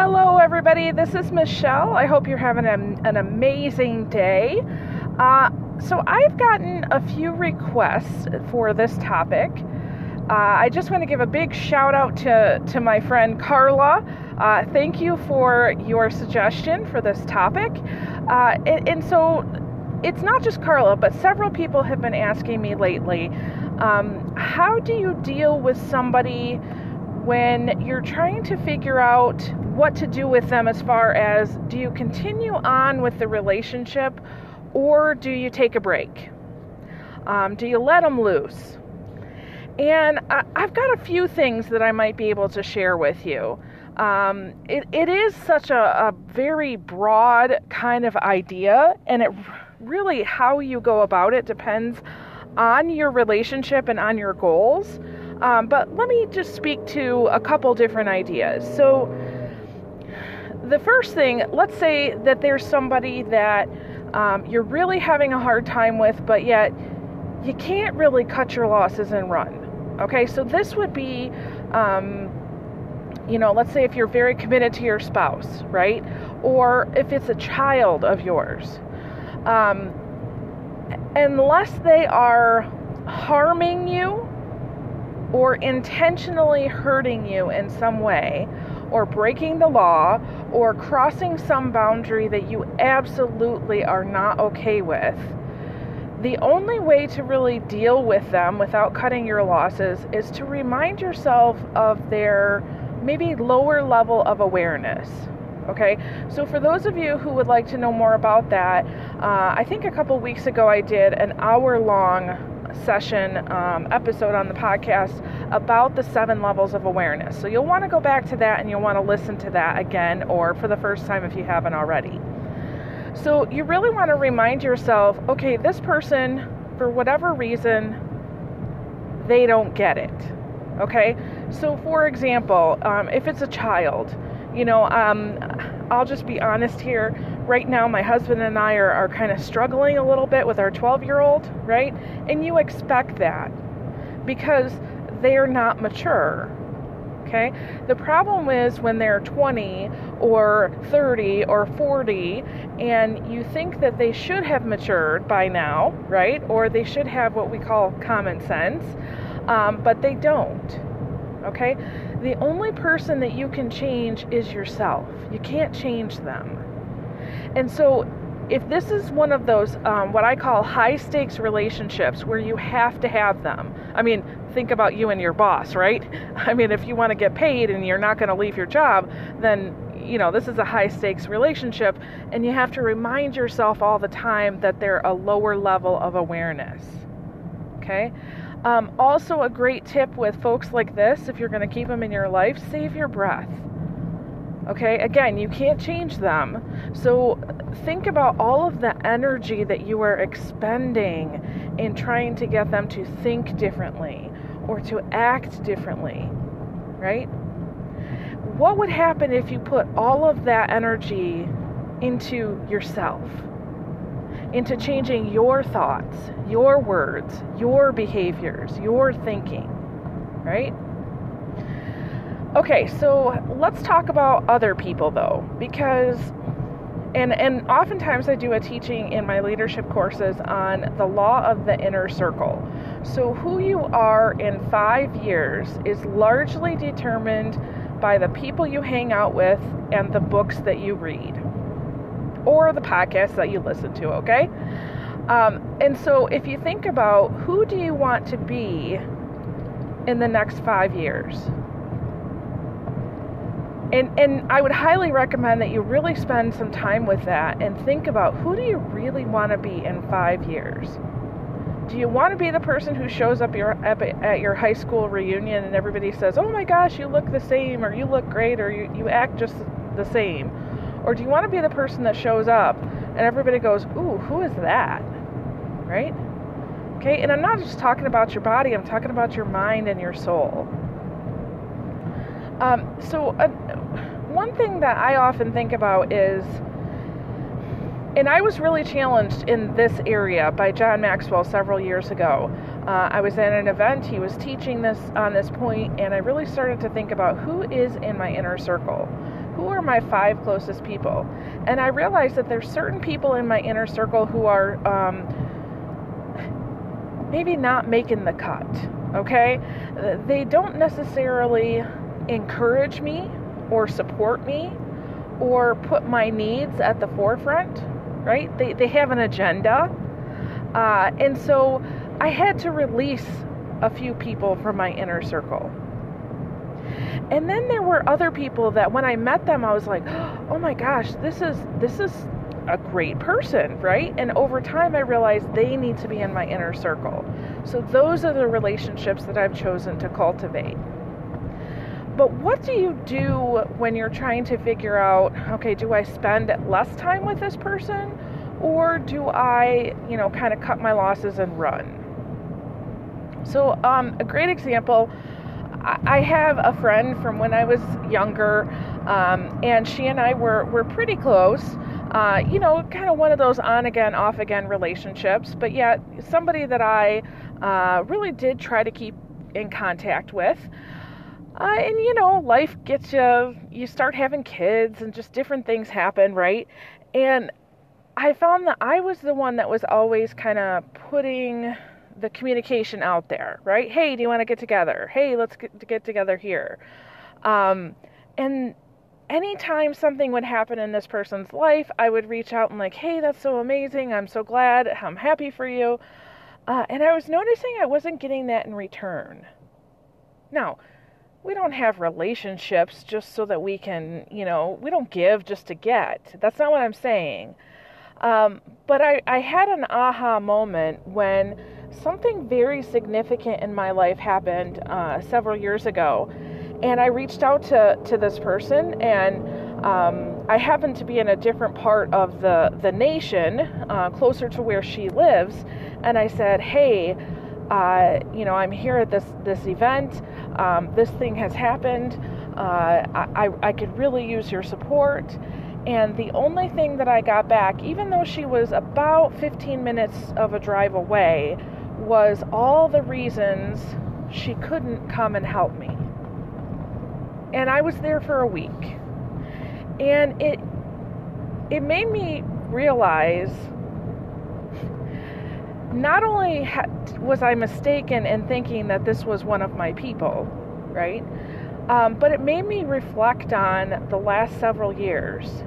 Hello, everybody. This is Michelle. I hope you're having an, an amazing day. Uh, so, I've gotten a few requests for this topic. Uh, I just want to give a big shout out to, to my friend Carla. Uh, thank you for your suggestion for this topic. Uh, and, and, so, it's not just Carla, but several people have been asking me lately um, how do you deal with somebody when you're trying to figure out what to do with them as far as do you continue on with the relationship or do you take a break? Um, do you let them loose? And I, have got a few things that I might be able to share with you. Um, it, it is such a, a very broad kind of idea, and it really how you go about it depends on your relationship and on your goals. Um, but let me just speak to a couple different ideas. So, the first thing, let's say that there's somebody that um, you're really having a hard time with, but yet you can't really cut your losses and run. Okay, so this would be, um, you know, let's say if you're very committed to your spouse, right? Or if it's a child of yours. Um, unless they are harming you or intentionally hurting you in some way, or breaking the law or crossing some boundary that you absolutely are not okay with, the only way to really deal with them without cutting your losses is to remind yourself of their maybe lower level of awareness. Okay, so for those of you who would like to know more about that, uh, I think a couple weeks ago I did an hour long session um, episode on the podcast about the seven levels of awareness. So you'll want to go back to that and you'll want to listen to that again or for the first time if you haven't already. So you really want to remind yourself okay, this person, for whatever reason, they don't get it. Okay? So, for example, um, if it's a child, you know, um, I'll just be honest here. Right now, my husband and I are, are kind of struggling a little bit with our 12 year old, right? And you expect that because they're not mature. Okay? The problem is when they're 20 or 30 or 40 and you think that they should have matured by now, right? Or they should have what we call common sense, um, but they don't. Okay? The only person that you can change is yourself. You can't change them. And so, if this is one of those, um, what I call high stakes relationships where you have to have them, I mean, think about you and your boss, right? I mean, if you want to get paid and you're not going to leave your job, then, you know, this is a high stakes relationship, and you have to remind yourself all the time that they're a lower level of awareness. Okay? Um, also, a great tip with folks like this, if you're going to keep them in your life, save your breath. Okay, again, you can't change them. So think about all of the energy that you are expending in trying to get them to think differently or to act differently, right? What would happen if you put all of that energy into yourself? into changing your thoughts, your words, your behaviors, your thinking, right? Okay, so let's talk about other people though, because and and oftentimes I do a teaching in my leadership courses on the law of the inner circle. So who you are in 5 years is largely determined by the people you hang out with and the books that you read or the podcasts that you listen to, okay? Um, and so if you think about who do you want to be in the next five years? And, and I would highly recommend that you really spend some time with that and think about who do you really want to be in five years? Do you want to be the person who shows up your, at your high school reunion and everybody says, oh my gosh, you look the same, or you look great, or you, you act just the same? Or do you want to be the person that shows up and everybody goes, Ooh, who is that? Right? Okay, and I'm not just talking about your body, I'm talking about your mind and your soul. Um, so, uh, one thing that I often think about is, and I was really challenged in this area by John Maxwell several years ago. Uh, I was at an event, he was teaching this on this point, and I really started to think about who is in my inner circle who are my five closest people? And I realized that there's certain people in my inner circle who are um, maybe not making the cut, okay? They don't necessarily encourage me or support me or put my needs at the forefront, right? They, they have an agenda. Uh, and so I had to release a few people from my inner circle. And then there were other people that when I met them I was like, "Oh my gosh, this is this is a great person, right?" And over time I realized they need to be in my inner circle. So those are the relationships that I've chosen to cultivate. But what do you do when you're trying to figure out, okay, do I spend less time with this person or do I, you know, kind of cut my losses and run? So, um, a great example I have a friend from when I was younger, um, and she and I were, were pretty close. Uh, you know, kind of one of those on again, off again relationships, but yet somebody that I uh, really did try to keep in contact with. Uh, and you know, life gets you, you start having kids and just different things happen, right? And I found that I was the one that was always kind of putting the communication out there, right? Hey, do you want to get together? Hey, let's get, get together here. Um, and anytime something would happen in this person's life, I would reach out and like, hey, that's so amazing. I'm so glad. I'm happy for you. Uh, and I was noticing I wasn't getting that in return. Now, we don't have relationships just so that we can, you know, we don't give just to get. That's not what I'm saying. Um, but I, I had an aha moment when something very significant in my life happened uh, several years ago. And I reached out to, to this person, and um, I happened to be in a different part of the, the nation, uh, closer to where she lives. And I said, Hey, uh, you know, I'm here at this, this event. Um, this thing has happened. Uh, I, I could really use your support. And the only thing that I got back, even though she was about 15 minutes of a drive away, was all the reasons she couldn't come and help me. And I was there for a week. And it it made me realize not only was I mistaken in thinking that this was one of my people, right? Um, but it made me reflect on the last several years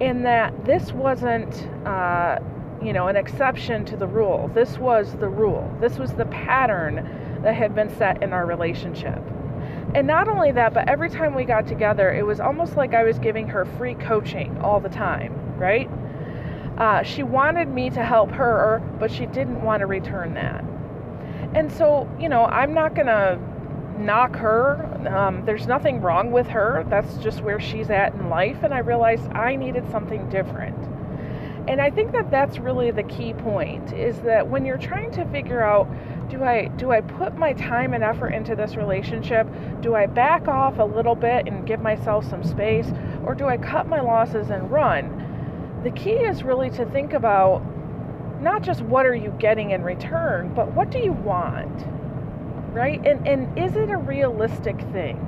in that this wasn't uh, you know, an exception to the rule. This was the rule. This was the pattern that had been set in our relationship. And not only that, but every time we got together, it was almost like I was giving her free coaching all the time, right? Uh, she wanted me to help her, but she didn't want to return that. And so, you know, I'm not going to knock her. Um, there's nothing wrong with her. That's just where she's at in life. And I realized I needed something different. And I think that that's really the key point is that when you're trying to figure out do I do I put my time and effort into this relationship? Do I back off a little bit and give myself some space or do I cut my losses and run? The key is really to think about not just what are you getting in return, but what do you want? Right? And and is it a realistic thing?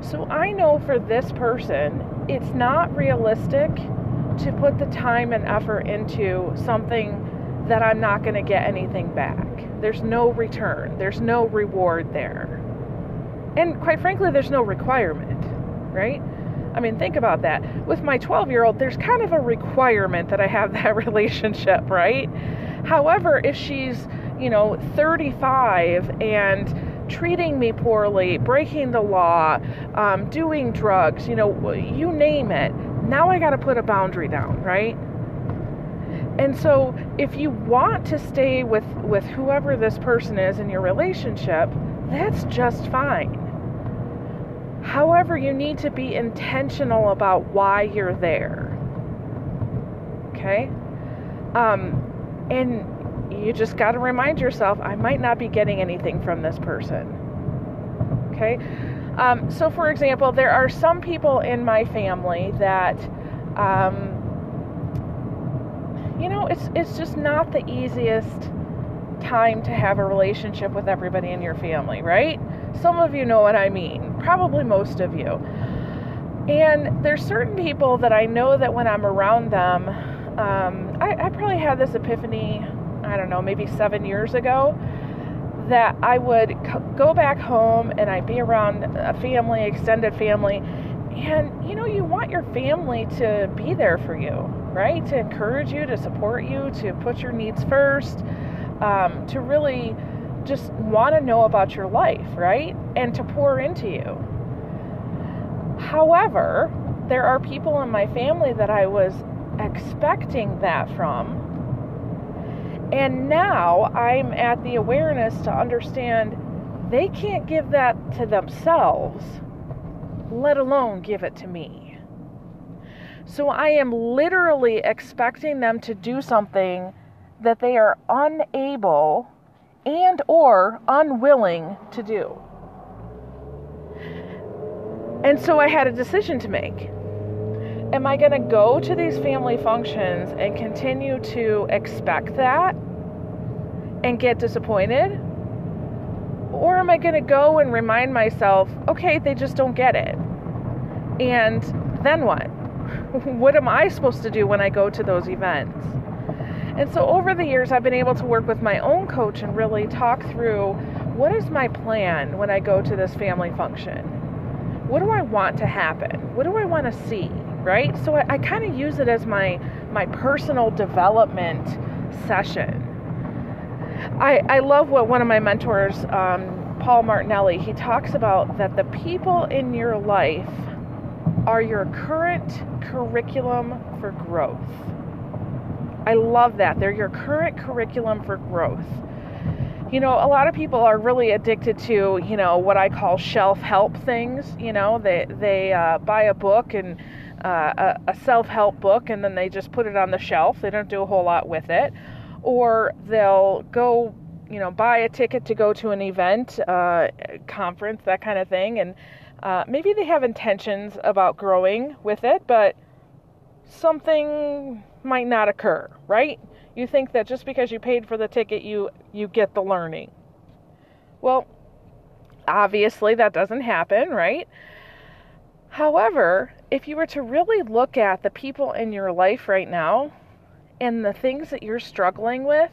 So I know for this person, it's not realistic to put the time and effort into something that I'm not going to get anything back. There's no return, there's no reward there. And quite frankly, there's no requirement, right? I mean, think about that. With my 12 year old, there's kind of a requirement that I have that relationship, right? However, if she's, you know, 35 and treating me poorly, breaking the law, um, doing drugs, you know, you name it, now I got to put a boundary down, right? And so if you want to stay with with whoever this person is in your relationship, that's just fine. However, you need to be intentional about why you're there. Okay? Um and you just got to remind yourself I might not be getting anything from this person. Okay? Um, so, for example, there are some people in my family that, um, you know, it's it's just not the easiest time to have a relationship with everybody in your family, right? Some of you know what I mean. Probably most of you. And there's certain people that I know that when I'm around them, um, I, I probably had this epiphany, I don't know, maybe seven years ago, that I would go back home and I'd be around a family, extended family, and you know, you want your family to be there for you, right? To encourage you, to support you, to put your needs first, um, to really just want to know about your life, right? And to pour into you. However, there are people in my family that I was expecting that from. And now I'm at the awareness to understand they can't give that to themselves, let alone give it to me. So I am literally expecting them to do something that they are unable and or unwilling to do. And so I had a decision to make am I going to go to these family functions and continue to expect that and get disappointed? Or am I going to go and remind myself, okay, they just don't get it? And then what? what am I supposed to do when I go to those events? And so over the years, I've been able to work with my own coach and really talk through what is my plan when I go to this family function? What do I want to happen? What do I want to see? right? So I, I kind of use it as my my personal development session. I I love what one of my mentors, um, Paul Martinelli, he talks about that the people in your life are your current curriculum for growth. I love that. They're your current curriculum for growth. You know, a lot of people are really addicted to, you know, what I call shelf help things. You know, they they uh, buy a book and uh, a, a self help book and then they just put it on the shelf. They don't do a whole lot with it. Or they'll go, you know, buy a ticket to go to an event, uh, conference, that kind of thing. And uh, maybe they have intentions about growing with it, but something might not occur, right? You think that just because you paid for the ticket, you, you get the learning. Well, obviously that doesn't happen, right? However, if you were to really look at the people in your life right now and the things that you're struggling with,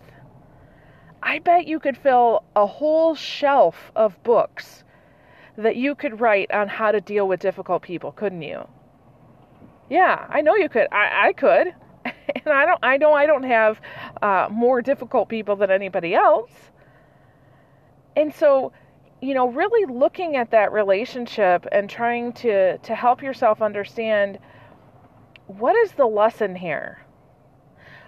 I bet you could fill a whole shelf of books that you could write on how to deal with difficult people, couldn't you? Yeah, I know you could. I, I could. And I don't I know I don't have uh, more difficult people than anybody else. And so you know, really looking at that relationship and trying to to help yourself understand what is the lesson here?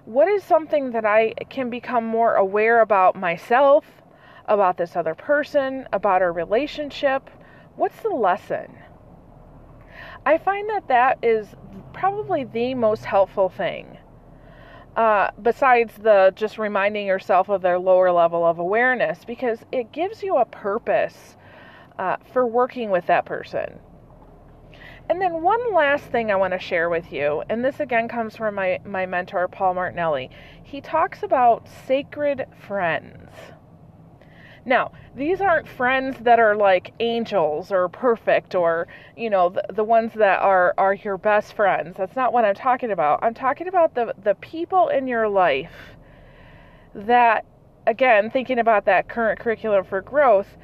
What is something that I can become more aware about myself, about this other person, about our relationship? What's the lesson? I find that that is probably the most helpful thing uh, besides the just reminding yourself of their lower level of awareness, because it gives you a purpose uh, for working with that person. And then one last thing I want to share with you, and this again comes from my, my mentor, Paul Martinelli. He talks about sacred friends. Now, these aren't friends that are like angels or perfect or, you know, the, the ones that are, are your best friends. That's not what I'm talking about. I'm talking about the, the people in your life that, again, thinking about that current curriculum for growth,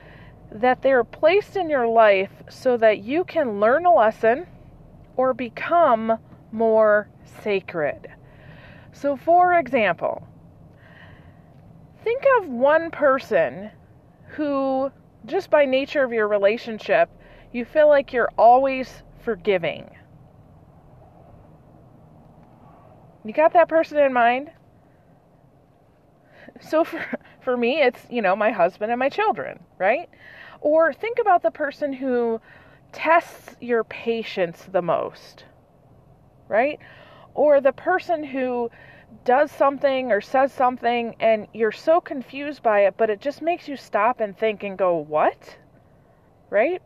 that they're placed in your life so that you can learn a lesson or become more sacred. So, for example, think of one person who, just by nature of your relationship, you feel like you're always forgiving. You got that person in mind? So for, for me, it's, you know, my husband and my children, right? Or think about the person who tests your patience the most, right? Or the person who does something or says something and you're so confused by it, but it just makes you stop and think and go, What? Right?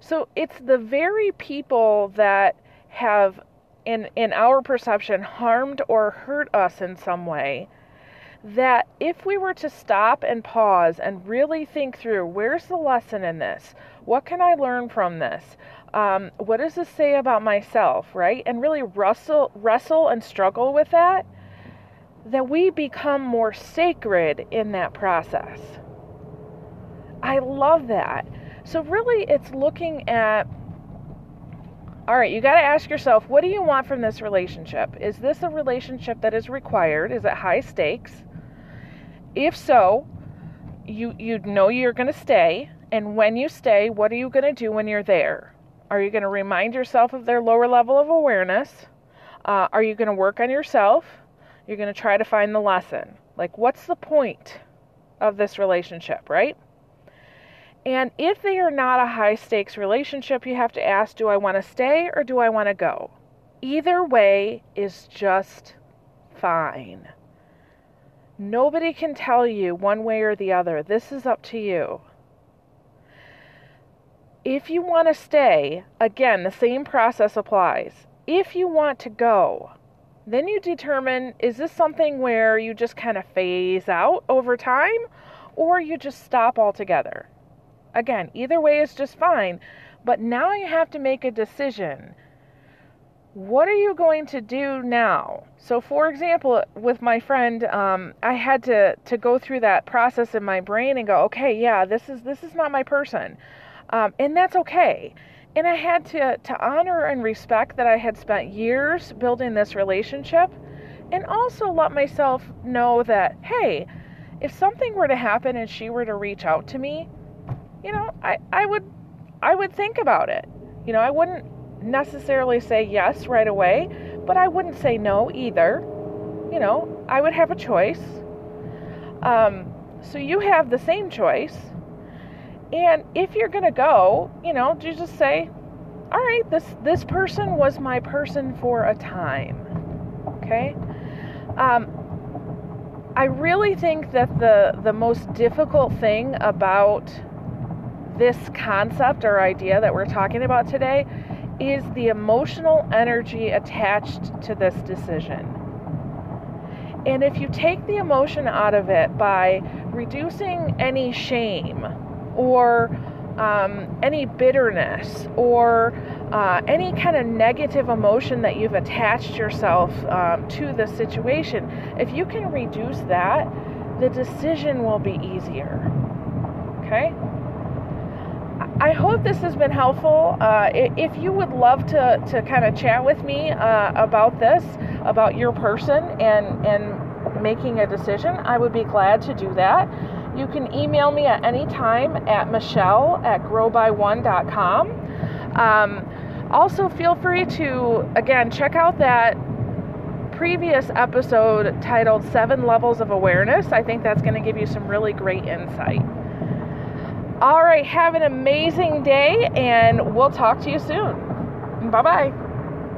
So it's the very people that have, in, in our perception, harmed or hurt us in some way that if we were to stop and pause and really think through where's the lesson in this? What can I learn from this? Um, what does this say about myself, right? And really wrestle, wrestle and struggle with that, that we become more sacred in that process. I love that. So, really, it's looking at all right, you got to ask yourself, what do you want from this relationship? Is this a relationship that is required? Is it high stakes? If so, you you know you're going to stay, and when you stay, what are you going to do when you're there? Are you going to remind yourself of their lower level of awareness? Uh, are you going to work on yourself? You're going to try to find the lesson. Like, what's the point of this relationship, right? And if they are not a high stakes relationship, you have to ask do I want to stay or do I want to go? Either way is just fine. Nobody can tell you one way or the other. This is up to you. If you want to stay, again, the same process applies. If you want to go, then you determine is this something where you just kind of phase out over time or you just stop altogether? Again, either way is just fine. But now you have to make a decision. What are you going to do now? So, for example, with my friend, um, I had to, to go through that process in my brain and go, okay, yeah, this is this is not my person, um, and that's okay. And I had to to honor and respect that I had spent years building this relationship, and also let myself know that, hey, if something were to happen and she were to reach out to me, you know, I, I would I would think about it. You know, I wouldn't necessarily say yes right away, but I wouldn't say no either. You know, I would have a choice. Um, so you have the same choice. And if you're gonna go, you know, you just say, all right, this this person was my person for a time. Okay. Um, I really think that the the most difficult thing about this concept or idea that we're talking about today is the emotional energy attached to this decision. And if you take the emotion out of it by reducing any shame or um, any bitterness or uh, any kind of negative emotion that you've attached yourself um, to the situation, if you can reduce that, the decision will be easier. Okay? I hope this has been helpful. Uh, if you would love to, to kind of chat with me uh, about this, about your person, and, and making a decision, I would be glad to do that. You can email me at any time at michelle at growby1.com. Um, also, feel free to, again, check out that previous episode titled Seven Levels of Awareness. I think that's going to give you some really great insight. All right, have an amazing day, and we'll talk to you soon. Bye bye.